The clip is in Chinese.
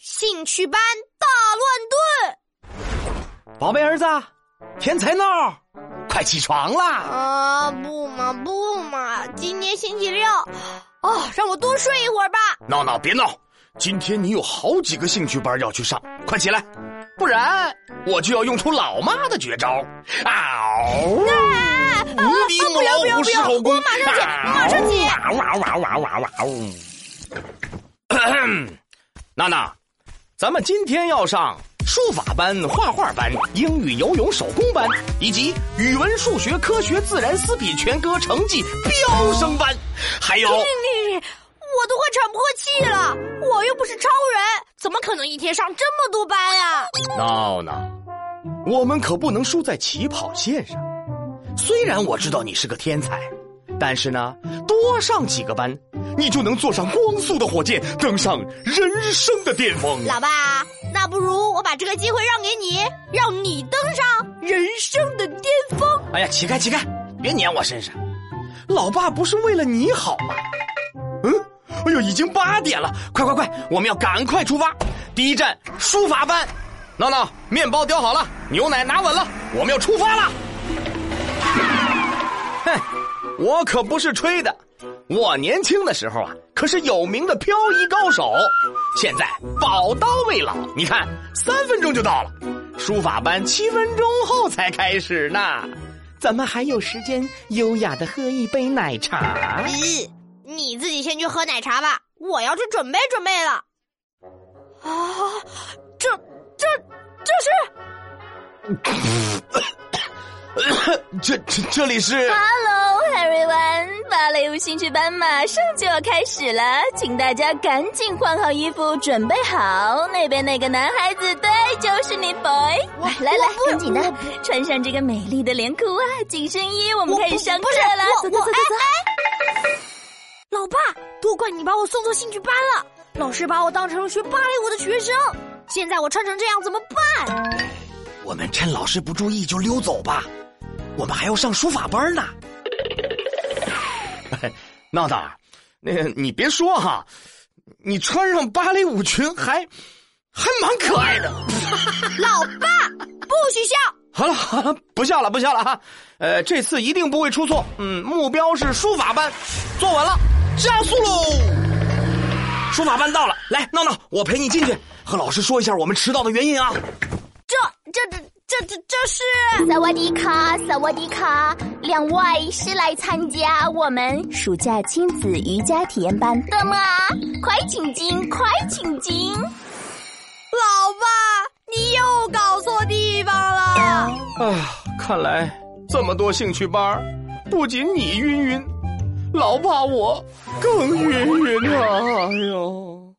兴趣班大乱炖。宝贝儿子，天才闹，快起床啦！啊，不嘛不嘛，今天星期六，哦，让我多睡一会儿吧。闹闹别闹，今天你有好几个兴趣班要去上，快起来，不然我就要用出老妈的绝招。嗷！无敌母老虎狮吼功，我马上起，马上起。哇哇哇哇哇！娜娜，咱们今天要上书法班、画画班、英语、游泳、手工班，以及语文、数学、科学、自然、思品全科成绩飙升班，还有……你，我都快喘不过气了。我又不是超人，怎么可能一天上这么多班呀？闹闹，我们可不能输在起跑线上。虽然我知道你是个天才，但是呢，多上几个班。你就能坐上光速的火箭，登上人生的巅峰。老爸，那不如我把这个机会让给你，让你登上人生的巅峰。哎呀，起开起开，别粘我身上。老爸不是为了你好吗？嗯，哎呦，已经八点了，快快快，我们要赶快出发。第一站书法班，闹闹，面包雕好了，牛奶拿稳了，我们要出发了。哼，我可不是吹的。我年轻的时候啊，可是有名的漂移高手。现在宝刀未老，你看三分钟就到了。书法班七分钟后才开始呢，咱们还有时间优雅的喝一杯奶茶。咦，你自己先去喝奶茶吧，我要去准备准备了。啊，这这这是？这这这里是？Hello everyone。兴趣班马上就要开始了，请大家赶紧换好衣服，准备好。那边那个男孩子，对，就是你，boy。来来，赶紧的，穿上这个美丽的连裤袜、紧身衣，我们开始上课了。走走走走走。老爸，都怪你把我送错兴趣班了，老师把我当成了学芭蕾舞的学生。现在我穿成这样怎么办？我们趁老师不注意就溜走吧，我们还要上书法班呢。闹闹，那个你别说哈，你穿上芭蕾舞裙还还蛮可爱的。老爸，不许笑！好了好了，不笑了不笑了哈。呃，这次一定不会出错。嗯，目标是书法班，坐稳了，加速喽！书法班到了，来闹闹，我陪你进去，和老师说一下我们迟到的原因啊。这这这。这这这是萨瓦迪卡，萨瓦迪卡，两位是来参加我们暑假亲子瑜伽体验班的吗？快请进，快请进！老爸，你又搞错地方了。啊，看来这么多兴趣班，不仅你晕晕，老爸我更晕晕啊！哎呦。